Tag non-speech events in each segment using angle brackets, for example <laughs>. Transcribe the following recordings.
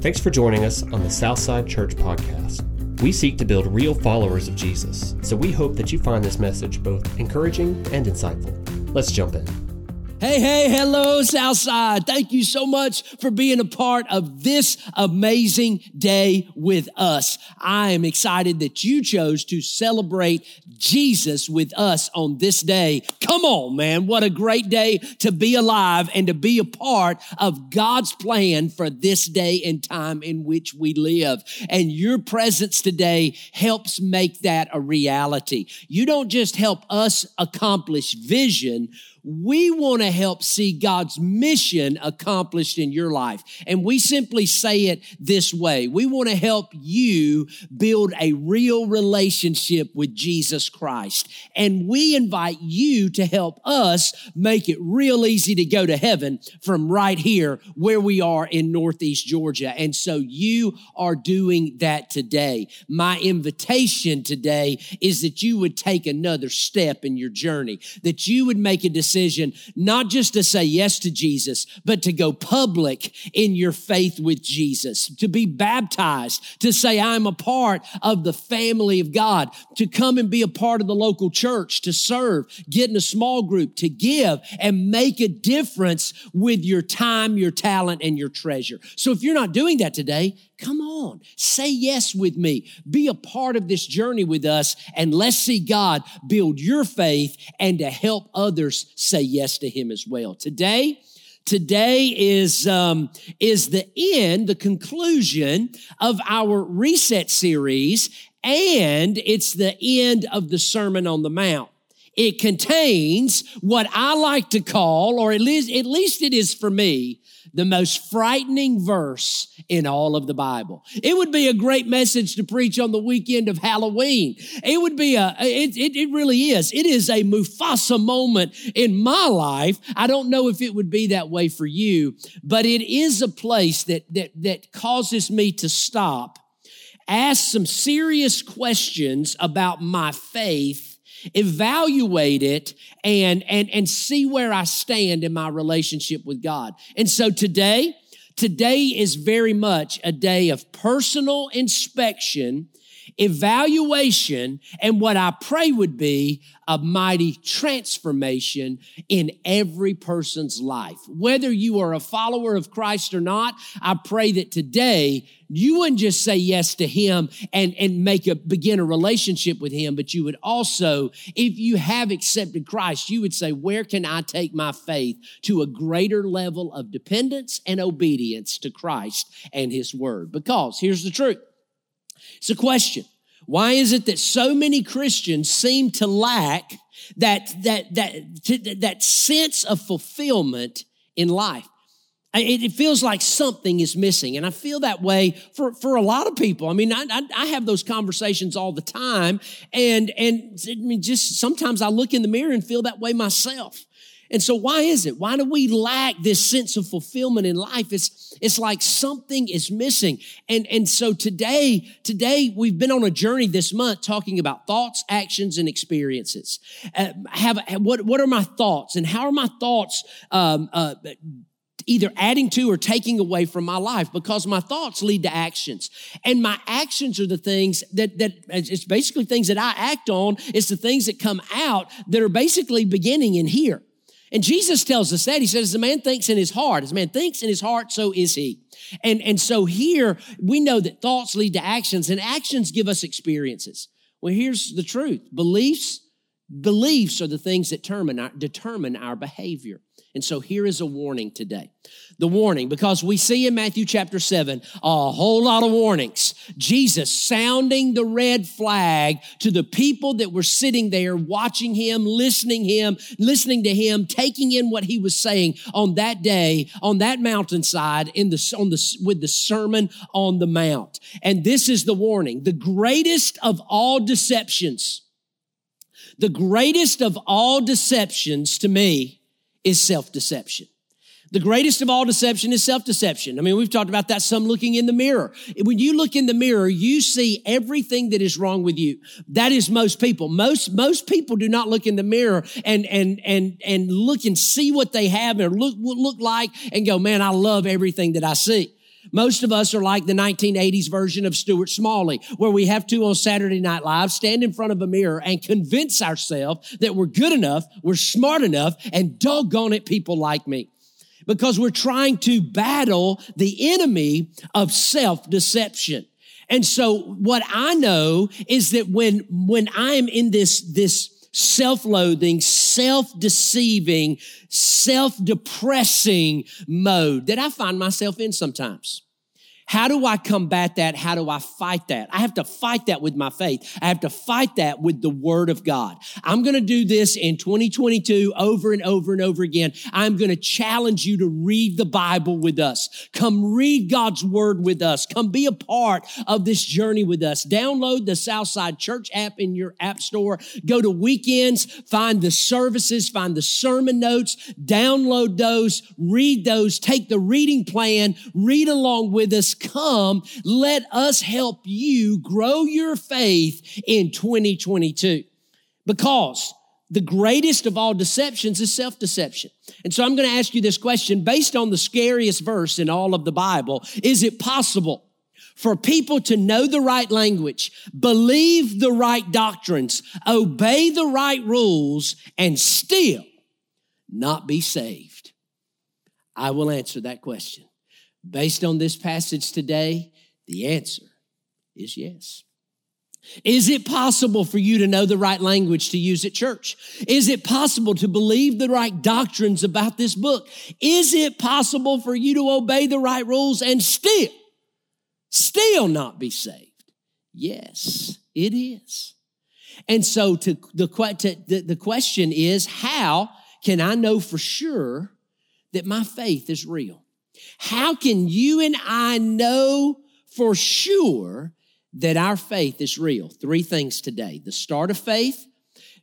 Thanks for joining us on the Southside Church Podcast. We seek to build real followers of Jesus, so we hope that you find this message both encouraging and insightful. Let's jump in. Hey, hey, hello, Southside. Thank you so much for being a part of this amazing day with us. I am excited that you chose to celebrate Jesus with us on this day. Come on, man. What a great day to be alive and to be a part of God's plan for this day and time in which we live. And your presence today helps make that a reality. You don't just help us accomplish vision, we want to help see God's mission accomplished in your life. And we simply say it this way. We want to help you build a real relationship with Jesus Christ. And we invite you to help us make it real easy to go to heaven from right here where we are in Northeast Georgia. And so you are doing that today. My invitation today is that you would take another step in your journey, that you would make a decision decision not just to say yes to Jesus, but to go public in your faith with Jesus, to be baptized, to say, I'm a part of the family of God, to come and be a part of the local church, to serve, get in a small group, to give and make a difference with your time, your talent, and your treasure. So if you're not doing that today, Come on, say yes with me. Be a part of this journey with us, and let's see God build your faith and to help others say yes to Him as well. Today, today is um, is the end, the conclusion of our reset series, and it's the end of the Sermon on the Mount. It contains what I like to call, or at least, at least it is for me, the most frightening verse in all of the Bible. It would be a great message to preach on the weekend of Halloween. It would be a, it, it, it, really is. It is a Mufasa moment in my life. I don't know if it would be that way for you, but it is a place that, that, that causes me to stop, ask some serious questions about my faith evaluate it and and and see where I stand in my relationship with God. And so today, today is very much a day of personal inspection evaluation, and what I pray would be a mighty transformation in every person's life. Whether you are a follower of Christ or not, I pray that today you wouldn't just say yes to him and, and make a begin a relationship with him, but you would also, if you have accepted Christ, you would say, where can I take my faith to a greater level of dependence and obedience to Christ and his word? Because here's the truth. It's a question. Why is it that so many Christians seem to lack that, that, that, that sense of fulfillment in life? It feels like something is missing. And I feel that way for, for a lot of people. I mean, I, I, I have those conversations all the time. And, and I mean, just sometimes I look in the mirror and feel that way myself. And so why is it? Why do we lack this sense of fulfillment in life? It's, it's like something is missing. And, and so today, today we've been on a journey this month talking about thoughts, actions, and experiences. Uh, have, what, what are my thoughts and how are my thoughts, um, uh, either adding to or taking away from my life because my thoughts lead to actions. And my actions are the things that, that it's basically things that I act on. It's the things that come out that are basically beginning in here. And Jesus tells us that. He says, as a man thinks in his heart, as a man thinks in his heart, so is he. And, and so here we know that thoughts lead to actions and actions give us experiences. Well, here's the truth. Beliefs, beliefs are the things that determine our, determine our behavior. And so here is a warning today. The warning, because we see in Matthew chapter 7 a whole lot of warnings. Jesus sounding the red flag to the people that were sitting there watching him, listening him, listening to him, taking in what he was saying on that day, on that mountainside in the, on the, with the Sermon on the Mount. And this is the warning. The greatest of all deceptions, the greatest of all deceptions to me is self deception. The greatest of all deception is self deception. I mean, we've talked about that some looking in the mirror. When you look in the mirror, you see everything that is wrong with you. That is most people. Most, most people do not look in the mirror and, and, and, and look and see what they have or look, look like and go, man, I love everything that I see. Most of us are like the 1980s version of Stuart Smalley, where we have to on Saturday Night Live stand in front of a mirror and convince ourselves that we're good enough, we're smart enough, and doggone it, people like me. Because we're trying to battle the enemy of self deception. And so what I know is that when, when I'm in this, this, self-loathing, self-deceiving, self-depressing mode that I find myself in sometimes. How do I combat that? How do I fight that? I have to fight that with my faith. I have to fight that with the word of God. I'm going to do this in 2022 over and over and over again. I'm going to challenge you to read the Bible with us. Come read God's word with us. Come be a part of this journey with us. Download the Southside Church app in your app store. Go to weekends, find the services, find the sermon notes, download those, read those, take the reading plan, read along with us come. Let us help you grow your faith in 2022 because the greatest of all deceptions is self deception. And so I'm going to ask you this question based on the scariest verse in all of the Bible. Is it possible for people to know the right language, believe the right doctrines, obey the right rules, and still not be saved? I will answer that question. Based on this passage today, the answer is yes. Is it possible for you to know the right language to use at church? Is it possible to believe the right doctrines about this book? Is it possible for you to obey the right rules and still, still not be saved? Yes, it is. And so to the, to, the, the question is, how can I know for sure that my faith is real? How can you and I know for sure that our faith is real? Three things today. The start of faith,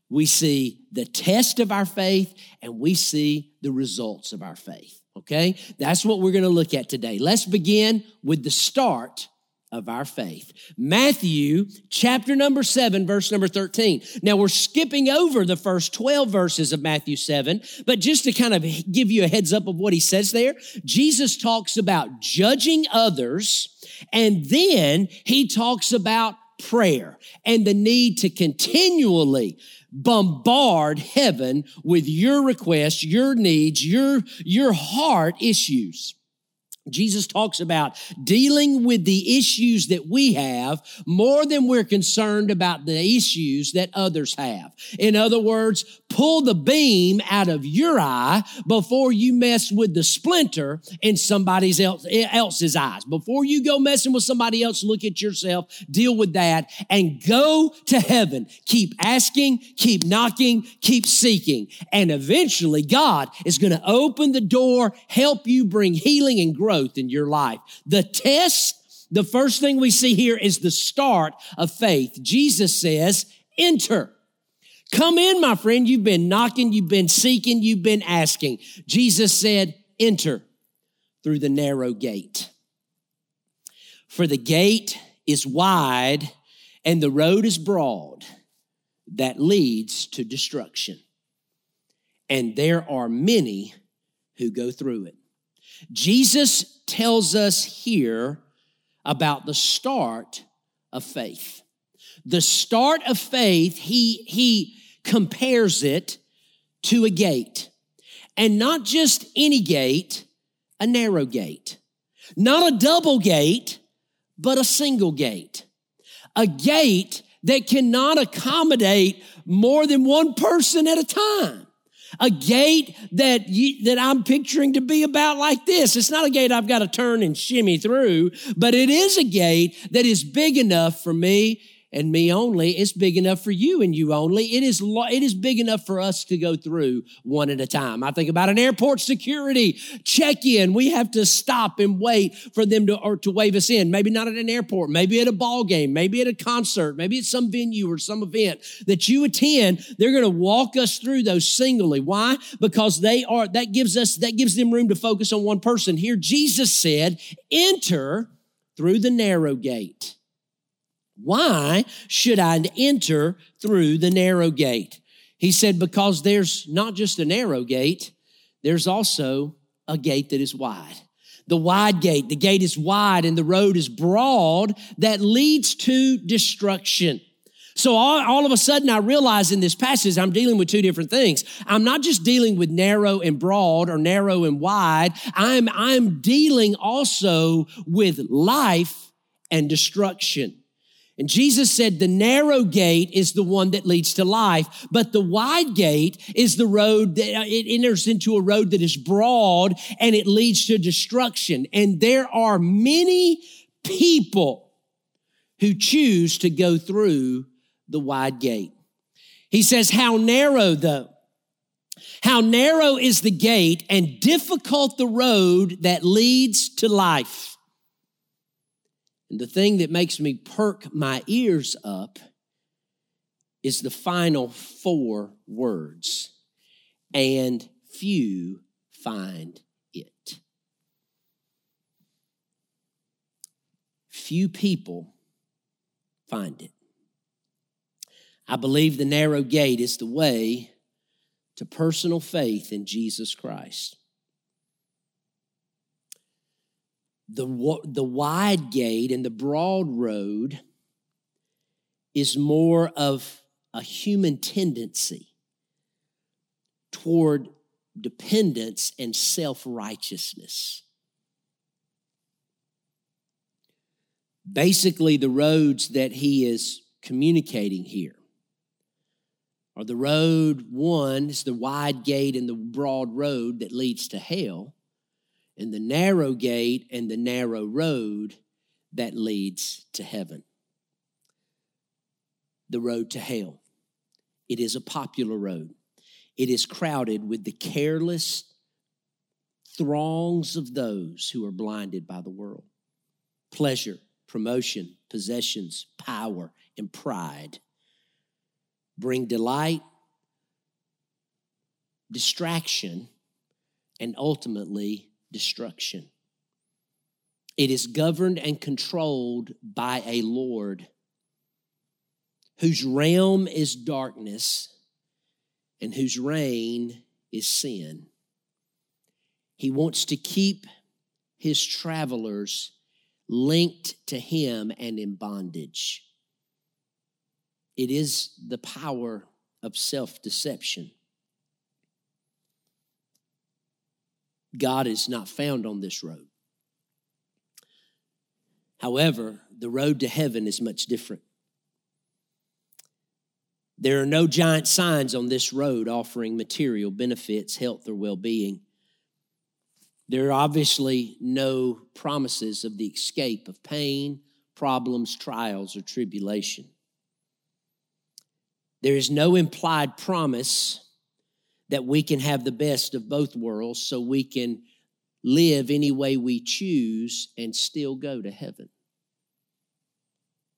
we see the test of our faith, and we see the results of our faith. Okay? That's what we're going to look at today. Let's begin with the start of our faith. Matthew chapter number 7 verse number 13. Now we're skipping over the first 12 verses of Matthew 7, but just to kind of give you a heads up of what he says there, Jesus talks about judging others and then he talks about prayer and the need to continually bombard heaven with your requests, your needs, your, your heart issues. Jesus talks about dealing with the issues that we have more than we're concerned about the issues that others have. In other words, pull the beam out of your eye before you mess with the splinter in somebody else, else's eyes. Before you go messing with somebody else, look at yourself, deal with that, and go to heaven. Keep asking, keep knocking, keep seeking. And eventually God is going to open the door, help you bring healing and growth in your life. The test, the first thing we see here is the start of faith. Jesus says, enter. Come in, my friend. You've been knocking, you've been seeking, you've been asking. Jesus said, Enter through the narrow gate. For the gate is wide and the road is broad that leads to destruction. And there are many who go through it. Jesus tells us here about the start of faith. The start of faith, he, he compares it to a gate. And not just any gate, a narrow gate. Not a double gate, but a single gate. A gate that cannot accommodate more than one person at a time. A gate that you, that I'm picturing to be about like this. It's not a gate I've got to turn and shimmy through, but it is a gate that is big enough for me and me only. It's big enough for you and you only. It is, it is big enough for us to go through one at a time. I think about an airport security check in. We have to stop and wait for them to, or to wave us in. Maybe not at an airport, maybe at a ball game, maybe at a concert, maybe at some venue or some event that you attend. They're going to walk us through those singly. Why? Because they are, that gives us, that gives them room to focus on one person. Here, Jesus said, enter through the narrow gate. Why should I enter through the narrow gate? He said, because there's not just a narrow gate, there's also a gate that is wide. the wide gate. The gate is wide and the road is broad that leads to destruction. So all, all, of a sudden I realize in this passage, I'm dealing with two different things. I'm not just dealing with narrow and broad or narrow and wide. I'm, I'm dealing also with life and destruction. And Jesus said the narrow gate is the one that leads to life, but the wide gate is the road that uh, it enters into a road that is broad and it leads to destruction. And there are many people who choose to go through the wide gate. He says, how narrow though? How narrow is the gate and difficult the road that leads to life. And the thing that makes me perk my ears up is the final four words and few find it. Few people find it. I believe the narrow gate is the way to personal faith in Jesus Christ. The, the wide gate and the broad road is more of a human tendency toward dependence and self righteousness. Basically, the roads that he is communicating here are the road one is the wide gate and the broad road that leads to hell and the narrow gate and the narrow road that leads to heaven. The road to hell. It is a popular road. It is crowded with the careless throngs of those who are blinded by the world. Pleasure, promotion, possessions, power, and pride bring delight, distraction, and ultimately destruction. It is governed and controlled by a Lord whose realm is darkness and whose reign is sin. He wants to keep his travelers linked to him and in bondage. It is the power of self deception. God is not found on this road. However, the road to heaven is much different. There are no giant signs on this road offering material benefits, health, or well being. There are obviously no promises of the escape of pain, problems, trials, or tribulation. There is no implied promise that we can have the best of both worlds so we can live any way we choose and still go to heaven.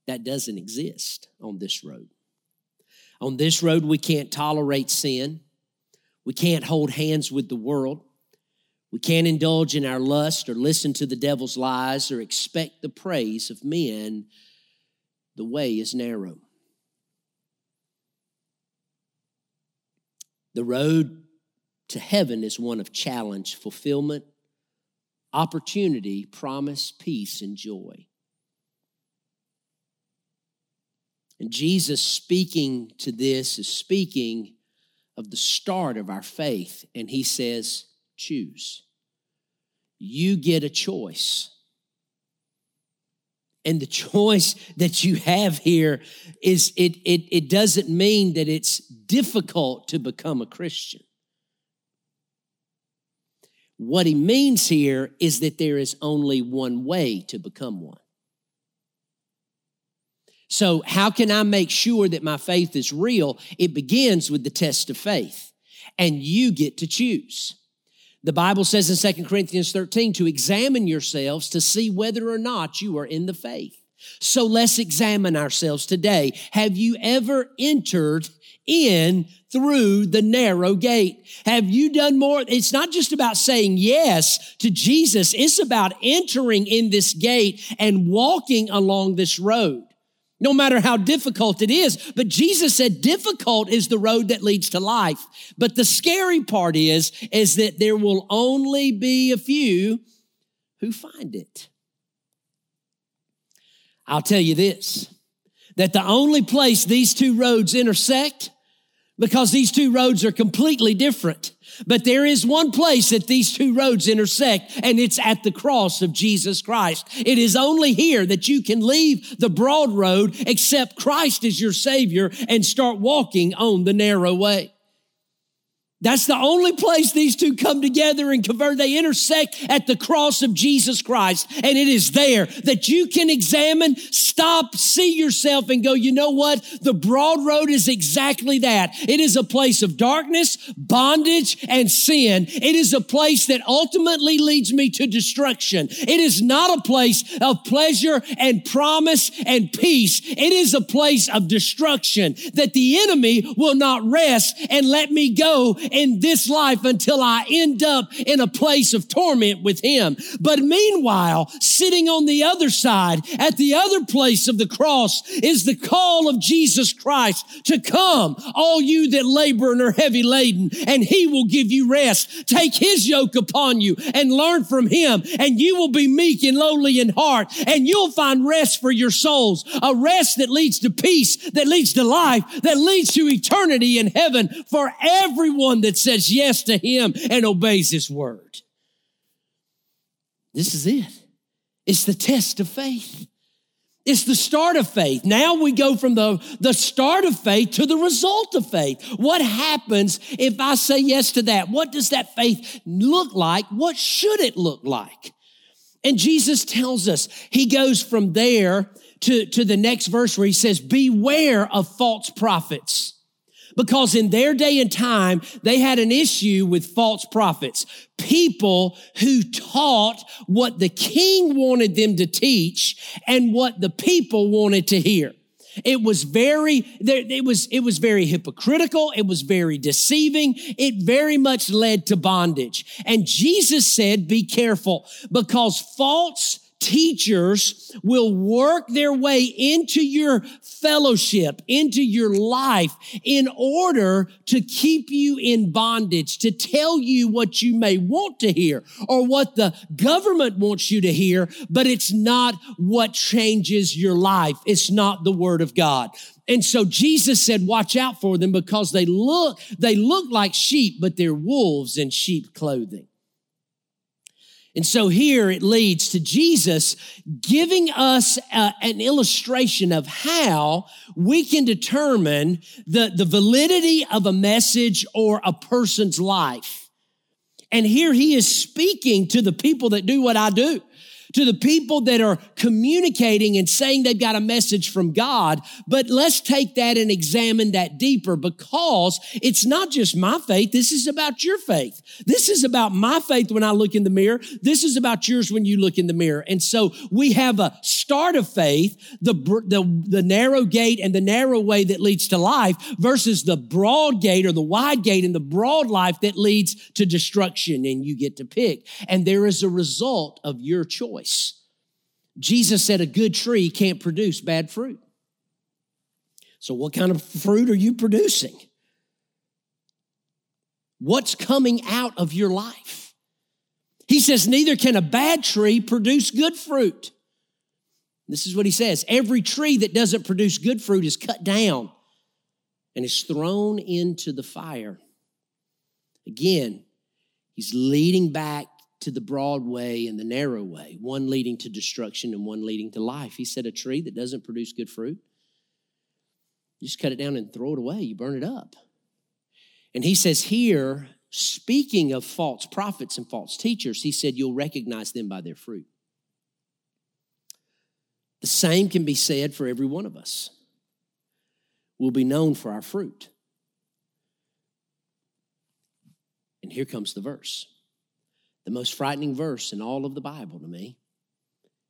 That doesn't exist on this road. On this road, we can't tolerate sin. We can't hold hands with the world. We can't indulge in our lust or listen to the devil's lies or expect the praise of men. The way is narrow. The road to heaven is one of challenge, fulfillment, opportunity, promise, peace, and joy. And Jesus speaking to this is speaking of the start of our faith. And he says, choose. You get a choice. And the choice that you have here is it, it, it doesn't mean that it's difficult to become a Christian. What he means here is that there is only one way to become one. So, how can I make sure that my faith is real? It begins with the test of faith, and you get to choose. The Bible says in 2 Corinthians 13 to examine yourselves to see whether or not you are in the faith. So let's examine ourselves today. Have you ever entered in through the narrow gate? Have you done more? It's not just about saying yes to Jesus. It's about entering in this gate and walking along this road no matter how difficult it is. But Jesus said difficult is the road that leads to life. But the scary part is, is that there will only be a few who find it. I'll tell you this that the only place these two roads intersect, because these two roads are completely different, but there is one place that these two roads intersect, and it's at the cross of Jesus Christ. It is only here that you can leave the broad road, accept Christ as your Savior, and start walking on the narrow way. That's the only place these two come together and convert. They intersect at the cross of Jesus Christ. And it is there that you can examine, stop, see yourself and go, you know what? The broad road is exactly that. It is a place of darkness, bondage, and sin. It is a place that ultimately leads me to destruction. It is not a place of pleasure and promise and peace. It is a place of destruction that the enemy will not rest and let me go in this life until I end up in a place of torment with him. But meanwhile, sitting on the other side at the other place of the cross is the call of Jesus Christ to come, all you that labor and are heavy laden, and he will give you rest. Take his yoke upon you and learn from him, and you will be meek and lowly in heart, and you'll find rest for your souls, a rest that leads to peace, that leads to life, that leads to eternity in heaven for everyone one that says yes to him and obeys his word. This is it. It's the test of faith. It's the start of faith. Now we go from the, the start of faith to the result of faith. What happens if I say yes to that? What does that faith look like? What should it look like? And Jesus tells us, he goes from there to, to the next verse where he says, beware of false prophets because in their day and time, they had an issue with false prophets. People who taught what the king wanted them to teach and what the people wanted to hear. It was very, it was, it was very hypocritical. It was very deceiving. It very much led to bondage. And Jesus said, be careful because false teachers will work their way into your fellowship, into your life in order to keep you in bondage, to tell you what you may want to hear or what the government wants you to hear, but it's not what changes your life. It's not the word of God. And so Jesus said, watch out for them because they look, they look like sheep, but they're wolves in sheep clothing. And so here it leads to Jesus giving us uh, an illustration of how we can determine the, the validity of a message or a person's life. And here he is speaking to the people that do what I do to the people that are communicating and saying they've got a message from God. But let's take that and examine that deeper because it's not just my faith. This is about your faith. This is about my faith when I look in the mirror. This is about yours when you look in the mirror. And so we have a start of faith, the, the, the narrow gate and the narrow way that leads to life versus the broad gate or the wide gate and the broad life that leads to destruction. And you get to pick. And there is a result of your choice Jesus said a good tree can't produce bad fruit. So, what kind of fruit are you producing? What's coming out of your life? He says, neither can a bad tree produce good fruit. This is what he says every tree that doesn't produce good fruit is cut down and is thrown into the fire. Again, he's leading back to the broad way and the narrow way, one leading to destruction and one leading to life. He said, A tree that doesn't produce good fruit, you just cut it down and throw it away, you burn it up. And he says here, speaking of false prophets and false teachers, he said, You'll recognize them by their fruit. The same can be said for every one of us. We'll be known for our fruit. And here comes the verse. The most frightening verse in all of the Bible to me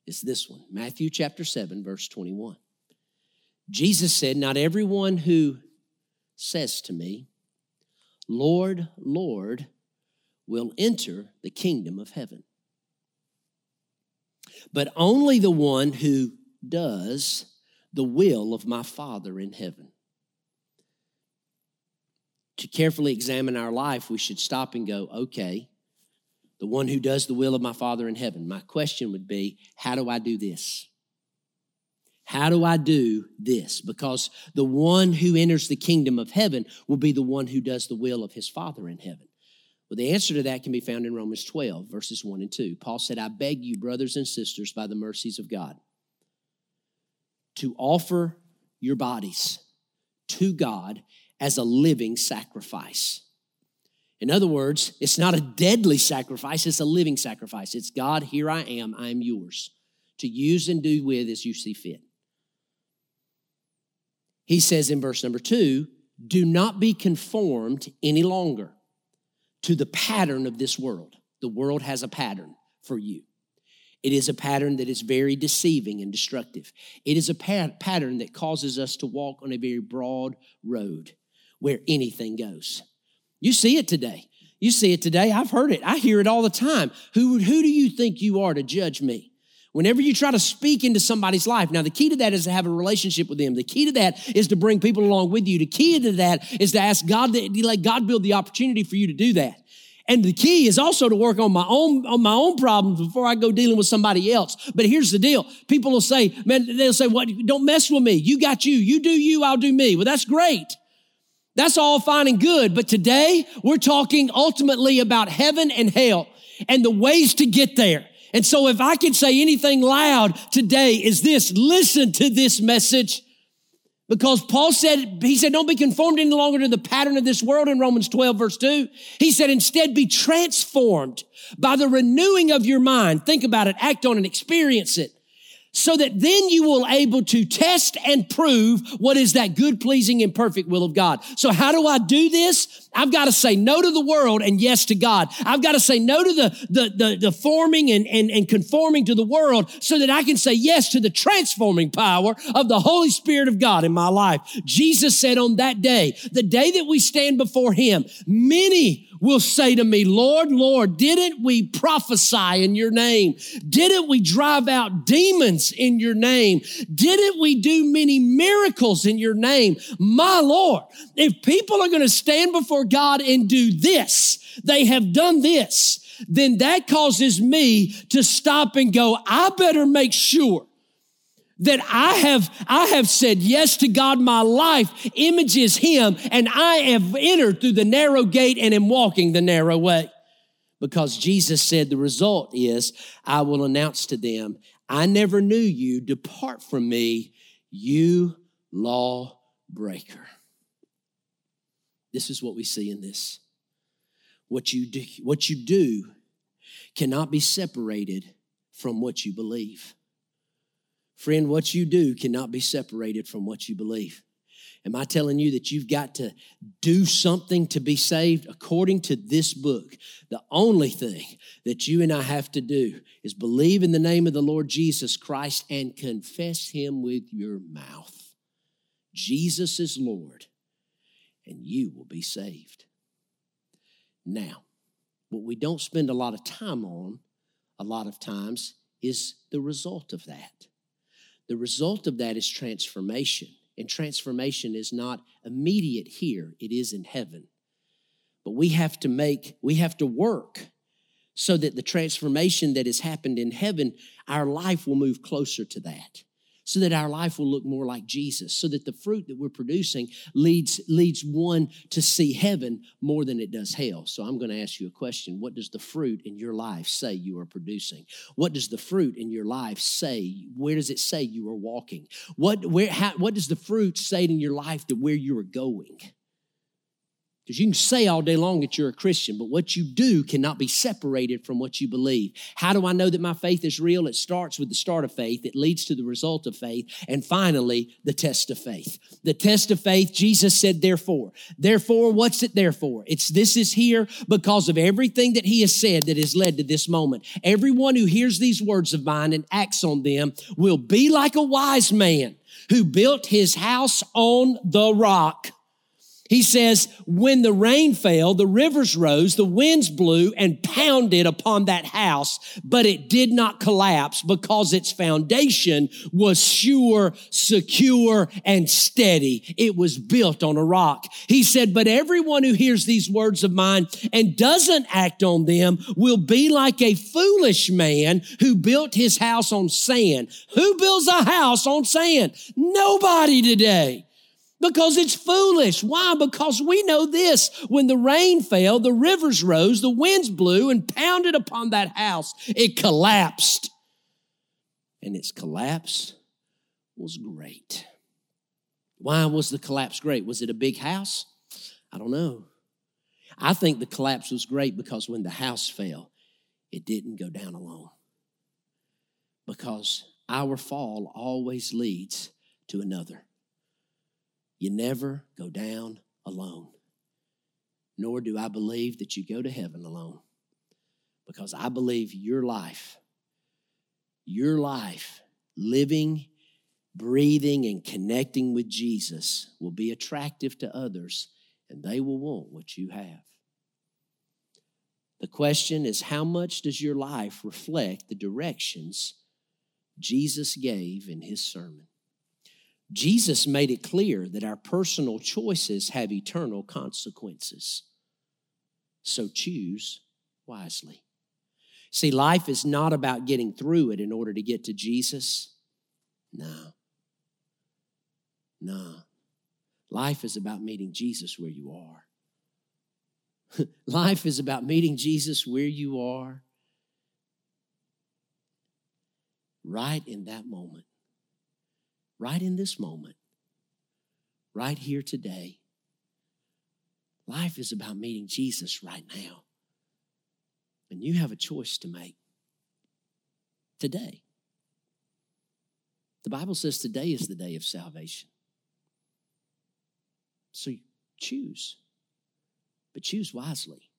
is this one Matthew chapter 7, verse 21. Jesus said, Not everyone who says to me, Lord, Lord, will enter the kingdom of heaven, but only the one who does the will of my Father in heaven. To carefully examine our life, we should stop and go, okay, the one who does the will of my Father in heaven. My question would be, how do I do this? How do I do this? Because the one who enters the kingdom of heaven will be the one who does the will of his Father in heaven. Well, the answer to that can be found in Romans 12, verses 1 and 2. Paul said, I beg you, brothers and sisters, by the mercies of God, to offer your bodies to God as a living sacrifice. In other words, it's not a deadly sacrifice, it's a living sacrifice. It's God, here I am, I am yours, to use and do with as you see fit. He says in verse number two, do not be conformed any longer to the pattern of this world. The world has a pattern for you. It is a pattern that is very deceiving and destructive. It is a pat- pattern that causes us to walk on a very broad road where anything goes. You see it today. You see it today. I've heard it. I hear it all the time. Who, who do you think you are to judge me? Whenever you try to speak into somebody's life, now the key to that is to have a relationship with them. The key to that is to bring people along with you. The key to that is to ask God that let God build the opportunity for you to do that. And the key is also to work on my own on my own problems before I go dealing with somebody else. But here's the deal: people will say, "Man, they'll say, what? Don't mess with me. You got you. You do you. I'll do me." Well, that's great. That's all fine and good. But today we're talking ultimately about heaven and hell and the ways to get there. And so if I can say anything loud today is this, listen to this message. Because Paul said, he said, don't be conformed any longer to the pattern of this world in Romans 12 verse 2. He said, instead be transformed by the renewing of your mind. Think about it, act on it, experience it so that then you will able to test and prove what is that good, pleasing, and perfect will of God. So how do I do this? I've got to say no to the world and yes to God. I've got to say no to the, the, the, the forming and, and, and conforming to the world so that I can say yes to the transforming power of the Holy Spirit of God in my life. Jesus said on that day, the day that we stand before Him, many will say to me, Lord, Lord, didn't we prophesy in your name? Didn't we drive out demons in your name? Didn't we do many miracles in your name? My Lord, if people are going to stand before God and do this, they have done this, then that causes me to stop and go, I better make sure that I have, I have said yes to God. My life images Him and I have entered through the narrow gate and am walking the narrow way. Because Jesus said the result is, I will announce to them, I never knew you. Depart from me, you lawbreaker. This is what we see in this. What you do, what you do cannot be separated from what you believe. Friend, what you do cannot be separated from what you believe. Am I telling you that you've got to do something to be saved? According to this book, the only thing that you and I have to do is believe in the name of the Lord Jesus Christ and confess Him with your mouth. Jesus is Lord, and you will be saved. Now, what we don't spend a lot of time on, a lot of times, is the result of that. The result of that is transformation. And transformation is not immediate here, it is in heaven. But we have to make, we have to work so that the transformation that has happened in heaven, our life will move closer to that so that our life will look more like Jesus, so that the fruit that we're producing leads, leads one to see heaven more than it does hell. So I'm going to ask you a question. What does the fruit in your life say you are producing? What does the fruit in your life say? Where does it say you are walking? What, where, how, what does the fruit say in your life to where you are going? Because you can say all day long that you're a Christian, but what you do cannot be separated from what you believe. How do I know that my faith is real? It starts with the start of faith, it leads to the result of faith, and finally, the test of faith. The test of faith, Jesus said, therefore. Therefore, what's it there for? It's this is here because of everything that he has said that has led to this moment. Everyone who hears these words of mine and acts on them will be like a wise man who built his house on the rock. He says, when the rain fell, the rivers rose, the winds blew and pounded upon that house, but it did not collapse because its foundation was sure, secure, and steady. It was built on a rock. He said, but everyone who hears these words of mine and doesn't act on them will be like a foolish man who built his house on sand. Who builds a house on sand? Nobody today because it's foolish. Why? Because we know this. When the rain fell, the rivers rose, the winds blew and pounded upon that house. It collapsed. And its collapse was great. Why was the collapse great? Was it a big house? I don't know. I think the collapse was great because when the house fell, it didn't go down alone. Because our fall always leads to another. You never go down alone. Nor do I believe that you go to heaven alone. Because I believe your life, your life, living, breathing, and connecting with Jesus will be attractive to others, and they will want what you have. The question is how much does your life reflect the directions Jesus gave in his sermon? Jesus made it clear that our personal choices have eternal consequences. So choose wisely. See, life is not about getting through it in order to get to Jesus. No. No. Life is about meeting Jesus where you are. <laughs> life is about meeting Jesus where you are, right in that moment right in this moment, right here today. Life is about meeting Jesus right now. And you have a choice to make today. The Bible says today is the day of salvation. So choose, but choose wisely.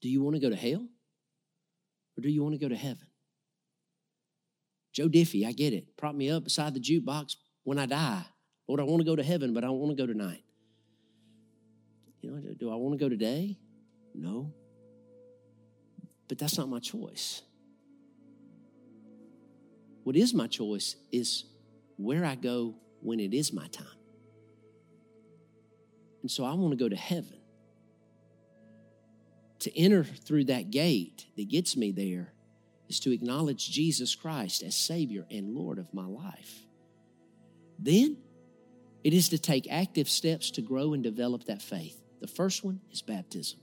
Do you want to go to hell or do you want to go to heaven? Joe Diffie, I get it. Prop me up beside the jukebox when I die. Lord, I want to go to heaven, but I don't want to go tonight. You know, do I want to go today? No. But that's not my choice. What is my choice is where I go when it is my time. And so I want to go to heaven. To enter through that gate that gets me there is to acknowledge Jesus Christ as Savior and Lord of my life. Then it is to take active steps to grow and develop that faith. The first one is baptism.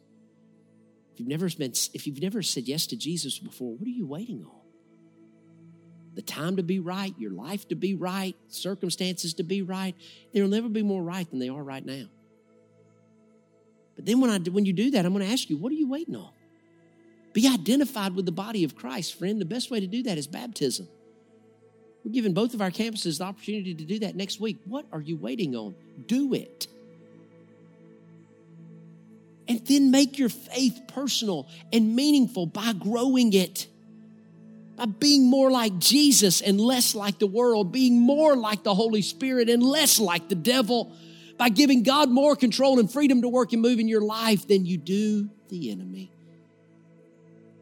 If you've never been, if you've never said yes to Jesus before, what are you waiting on? The time to be right, your life to be right, circumstances to be right. They'll never be more right than they are right now. But then when I when you do that, I'm going to ask you, what are you waiting on? Be identified with the body of Christ, friend. The best way to do that is baptism. We're giving both of our campuses the opportunity to do that next week. What are you waiting on? Do it. And then make your faith personal and meaningful by growing it, by being more like Jesus and less like the world, being more like the Holy Spirit and less like the devil, by giving God more control and freedom to work and move in your life than you do the enemy.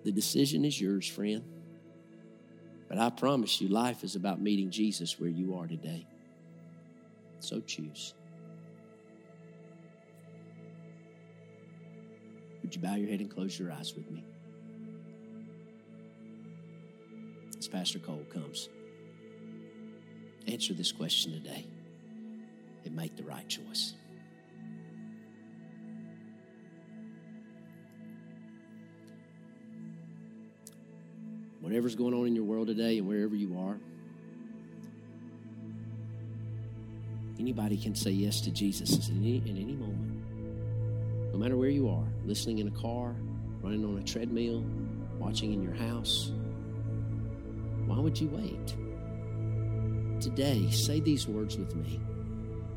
The decision is yours, friend. But I promise you, life is about meeting Jesus where you are today. So choose. Would you bow your head and close your eyes with me? As Pastor Cole comes, answer this question today and make the right choice. Whatever's going on in your world today and wherever you are, anybody can say yes to Jesus in any, in any moment. No matter where you are, listening in a car, running on a treadmill, watching in your house. Why would you wait? Today, say these words with me.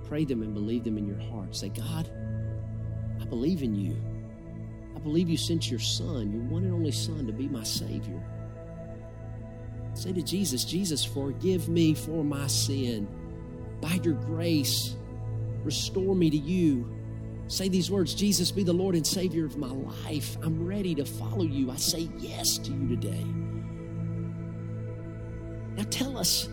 Pray them and believe them in your heart. Say, God, I believe in you. I believe you sent your son, your one and only son, to be my Savior. Say to Jesus, Jesus, forgive me for my sin. By your grace, restore me to you. Say these words Jesus, be the Lord and Savior of my life. I'm ready to follow you. I say yes to you today. Now tell us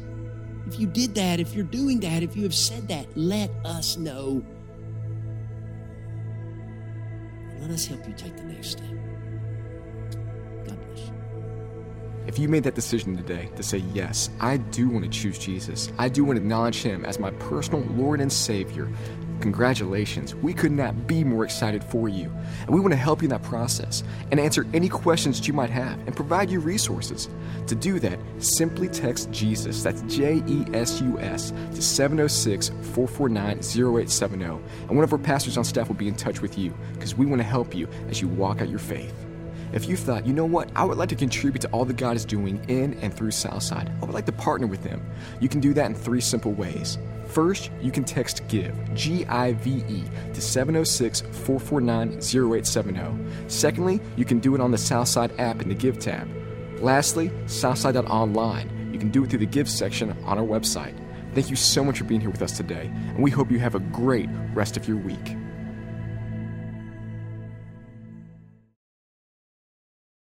if you did that, if you're doing that, if you have said that, let us know. And let us help you take the next step. If you made that decision today to say, Yes, I do want to choose Jesus, I do want to acknowledge Him as my personal Lord and Savior, congratulations. We could not be more excited for you. And we want to help you in that process and answer any questions that you might have and provide you resources. To do that, simply text Jesus, that's J E S U S, to 706 449 0870. And one of our pastors on staff will be in touch with you because we want to help you as you walk out your faith. If you thought, you know what, I would like to contribute to all that God is doing in and through Southside, I would like to partner with Him, you can do that in three simple ways. First, you can text GIVE, G I V E, to 706 449 0870. Secondly, you can do it on the Southside app in the Give tab. Lastly, Southside.online. You can do it through the Give section on our website. Thank you so much for being here with us today, and we hope you have a great rest of your week.